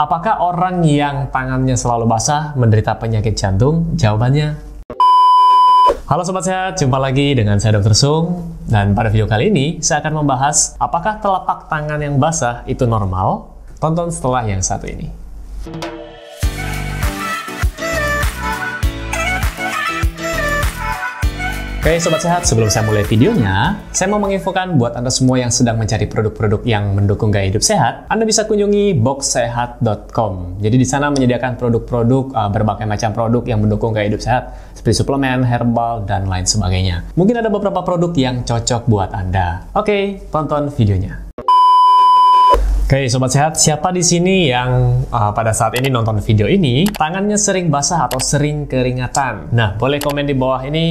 Apakah orang yang tangannya selalu basah menderita penyakit jantung? Jawabannya Halo Sobat Sehat, jumpa lagi dengan saya Dr. Sung dan pada video kali ini saya akan membahas apakah telapak tangan yang basah itu normal? Tonton setelah yang satu ini. Oke Sobat Sehat, sebelum saya mulai videonya, saya mau menginfokan buat Anda semua yang sedang mencari produk-produk yang mendukung gaya hidup sehat, Anda bisa kunjungi boxsehat.com. Jadi di sana menyediakan produk-produk, uh, berbagai macam produk yang mendukung gaya hidup sehat, seperti suplemen, herbal, dan lain sebagainya. Mungkin ada beberapa produk yang cocok buat Anda. Oke, tonton videonya. Oke, sobat sehat, siapa di sini yang uh, pada saat ini nonton video ini tangannya sering basah atau sering keringatan? Nah, boleh komen di bawah ini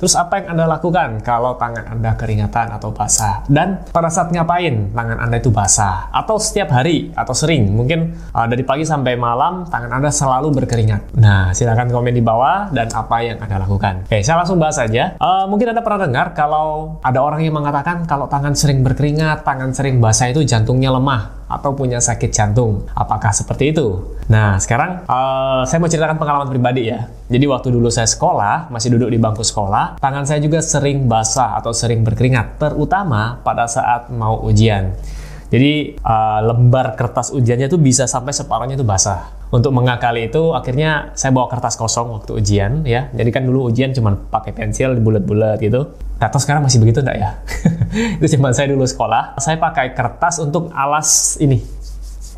Terus apa yang Anda lakukan kalau tangan Anda keringatan atau basah? Dan pada saat ngapain tangan Anda itu basah? Atau setiap hari atau sering? Mungkin uh, dari pagi sampai malam tangan Anda selalu berkeringat. Nah, silahkan komen di bawah dan apa yang Anda lakukan. Oke, saya langsung bahas saja. Uh, mungkin Anda pernah dengar kalau ada orang yang mengatakan kalau tangan sering berkeringat, tangan sering basah itu jantungnya lemah atau punya sakit jantung. Apakah seperti itu? Nah, sekarang uh, saya mau ceritakan pengalaman pribadi ya. Jadi waktu dulu saya sekolah, masih duduk di bangku sekolah, tangan saya juga sering basah atau sering berkeringat, terutama pada saat mau ujian. Jadi uh, lembar kertas ujiannya itu bisa sampai separuhnya itu basah. Untuk mengakali itu, akhirnya saya bawa kertas kosong waktu ujian ya. Jadi kan dulu ujian cuma pakai pensil bulat-bulat gitu. Atau sekarang masih begitu enggak ya? itu cuma saya dulu sekolah. Saya pakai kertas untuk alas ini,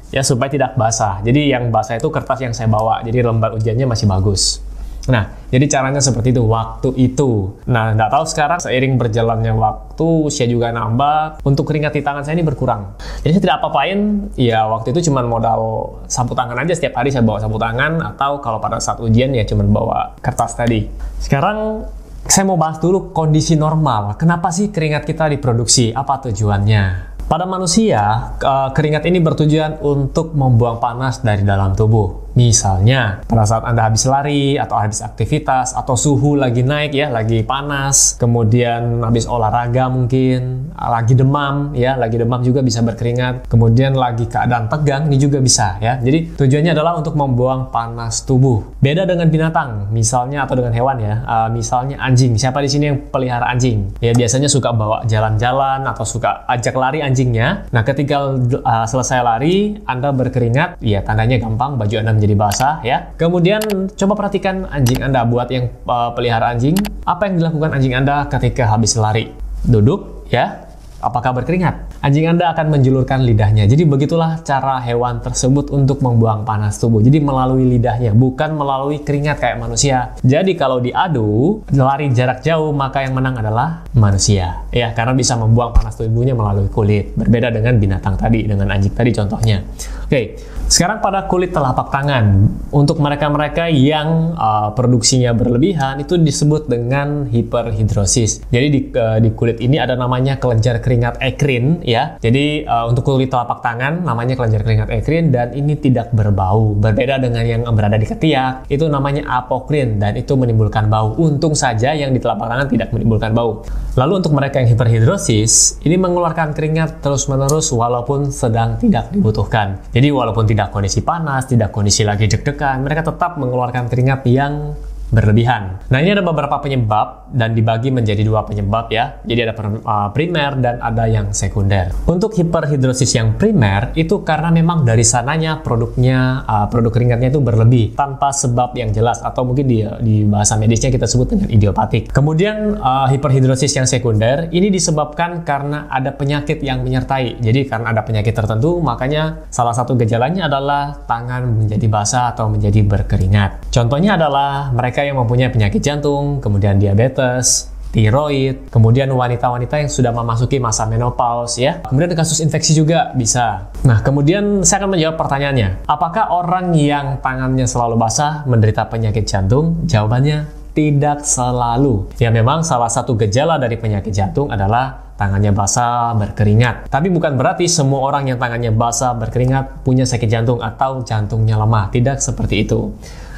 ya supaya tidak basah. Jadi yang basah itu kertas yang saya bawa. Jadi lembar ujiannya masih bagus. Nah, jadi caranya seperti itu waktu itu. Nah, nggak tahu sekarang seiring berjalannya waktu, usia juga nambah, untuk keringat di tangan saya ini berkurang. Jadi saya tidak apa-apain, ya waktu itu cuma modal sapu tangan aja setiap hari saya bawa sapu tangan, atau kalau pada saat ujian ya cuma bawa kertas tadi. Sekarang saya mau bahas dulu kondisi normal. Kenapa sih keringat kita diproduksi? Apa tujuannya? Pada manusia, keringat ini bertujuan untuk membuang panas dari dalam tubuh. Misalnya, pada saat Anda habis lari atau habis aktivitas atau suhu lagi naik ya, lagi panas, kemudian habis olahraga mungkin, lagi demam ya, lagi demam juga bisa berkeringat. Kemudian lagi keadaan tegang ini juga bisa ya. Jadi tujuannya adalah untuk membuang panas tubuh. Beda dengan binatang, misalnya atau dengan hewan ya. Uh, misalnya anjing. Siapa di sini yang pelihara anjing? Ya biasanya suka bawa jalan-jalan atau suka ajak lari anjingnya. Nah, ketika uh, selesai lari, Anda berkeringat, ya tandanya gampang baju Anda menjadi basah ya. Kemudian coba perhatikan anjing Anda buat yang uh, pelihara anjing, apa yang dilakukan anjing Anda ketika habis lari? Duduk ya, apakah berkeringat? Anjing Anda akan menjulurkan lidahnya. Jadi begitulah cara hewan tersebut untuk membuang panas tubuh. Jadi melalui lidahnya, bukan melalui keringat kayak manusia. Jadi kalau diadu, lari jarak jauh, maka yang menang adalah manusia. Ya, karena bisa membuang panas tubuhnya melalui kulit. Berbeda dengan binatang tadi, dengan anjing tadi contohnya. Oke, sekarang pada kulit telapak tangan. Untuk mereka-mereka yang uh, produksinya berlebihan, itu disebut dengan hiperhidrosis. Jadi di, uh, di kulit ini ada namanya kelenjar keringat ekrin, ya. Jadi uh, untuk kulit telapak tangan namanya kelenjar keringat ekrin dan ini tidak berbau. Berbeda dengan yang berada di ketiak, itu namanya apokrin dan itu menimbulkan bau. Untung saja yang di telapak tangan tidak menimbulkan bau. Lalu untuk mereka yang hiperhidrosis, ini mengeluarkan keringat terus-menerus walaupun sedang tidak dibutuhkan. Jadi walaupun tidak kondisi panas, tidak kondisi lagi deg-degan, mereka tetap mengeluarkan keringat yang berlebihan. Nah ini ada beberapa penyebab dan dibagi menjadi dua penyebab ya. Jadi ada uh, primer dan ada yang sekunder. Untuk hiperhidrosis yang primer itu karena memang dari sananya produknya uh, produk keringatnya itu berlebih tanpa sebab yang jelas atau mungkin di, di bahasa medisnya kita sebut dengan idiopatik. Kemudian uh, hiperhidrosis yang sekunder ini disebabkan karena ada penyakit yang menyertai. Jadi karena ada penyakit tertentu makanya salah satu gejalanya adalah tangan menjadi basah atau menjadi berkeringat. Contohnya adalah mereka yang mempunyai penyakit jantung, kemudian diabetes, tiroid, kemudian wanita-wanita yang sudah memasuki masa menopause ya. Kemudian kasus infeksi juga bisa. Nah, kemudian saya akan menjawab pertanyaannya. Apakah orang yang tangannya selalu basah menderita penyakit jantung? Jawabannya tidak selalu. Ya memang salah satu gejala dari penyakit jantung adalah tangannya basah, berkeringat. Tapi bukan berarti semua orang yang tangannya basah, berkeringat punya sakit jantung atau jantungnya lemah. Tidak seperti itu.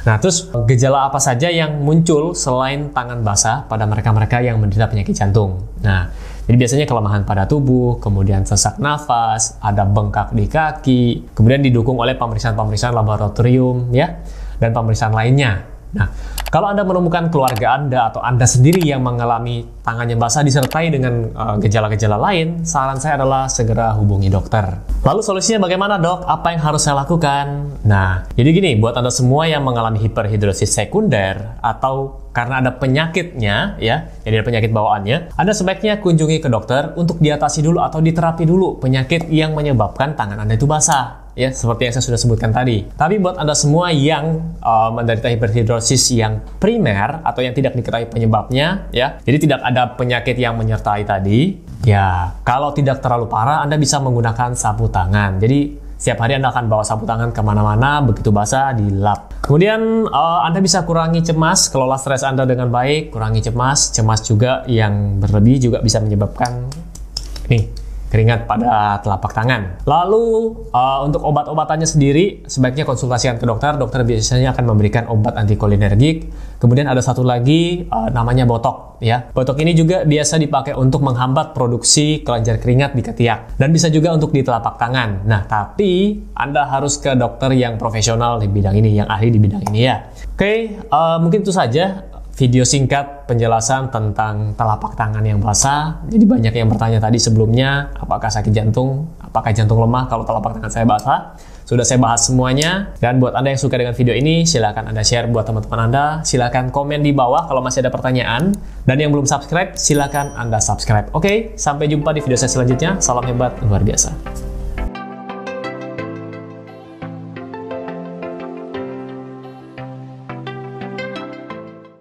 Nah, terus gejala apa saja yang muncul selain tangan basah pada mereka-mereka yang menderita penyakit jantung? Nah, Jadi biasanya kelemahan pada tubuh, kemudian sesak nafas, ada bengkak di kaki, kemudian didukung oleh pemeriksaan-pemeriksaan laboratorium ya dan pemeriksaan lainnya. Nah, kalau Anda menemukan keluarga Anda atau Anda sendiri yang mengalami tangannya basah disertai dengan uh, gejala-gejala uh, lain, saran saya adalah segera hubungi dokter. Lalu solusinya bagaimana dok? Apa yang harus saya lakukan? Nah, jadi gini, buat Anda semua yang mengalami hiperhidrosis sekunder atau karena ada penyakitnya, ya, jadi ada penyakit bawaannya, Anda sebaiknya kunjungi ke dokter untuk diatasi dulu atau diterapi dulu penyakit yang menyebabkan tangan Anda itu basah ya seperti yang saya sudah sebutkan tadi. Tapi buat Anda semua yang uh, menderita hiperhidrosis yang primer atau yang tidak diketahui penyebabnya ya. Jadi tidak ada penyakit yang menyertai tadi. Ya, kalau tidak terlalu parah Anda bisa menggunakan sapu tangan. Jadi setiap hari Anda akan bawa sapu tangan ke mana-mana, begitu basah di lap. Kemudian uh, Anda bisa kurangi cemas, kelola stres Anda dengan baik, kurangi cemas. Cemas juga yang berlebih juga bisa menyebabkan nih keringat pada telapak tangan. Lalu uh, untuk obat-obatannya sendiri sebaiknya konsultasikan ke dokter. Dokter biasanya akan memberikan obat antikolinergik. Kemudian ada satu lagi uh, namanya botok ya. Botok ini juga biasa dipakai untuk menghambat produksi kelenjar keringat di ketiak dan bisa juga untuk di telapak tangan. Nah, tapi Anda harus ke dokter yang profesional di bidang ini, yang ahli di bidang ini ya. Oke, okay, uh, mungkin itu saja video singkat penjelasan tentang telapak tangan yang basah. Jadi banyak yang bertanya tadi sebelumnya, apakah sakit jantung, apakah jantung lemah kalau telapak tangan saya basah. Sudah saya bahas semuanya. Dan buat Anda yang suka dengan video ini, silahkan Anda share buat teman-teman Anda. Silahkan komen di bawah kalau masih ada pertanyaan. Dan yang belum subscribe, silahkan Anda subscribe. Oke, sampai jumpa di video saya selanjutnya. Salam hebat, luar biasa.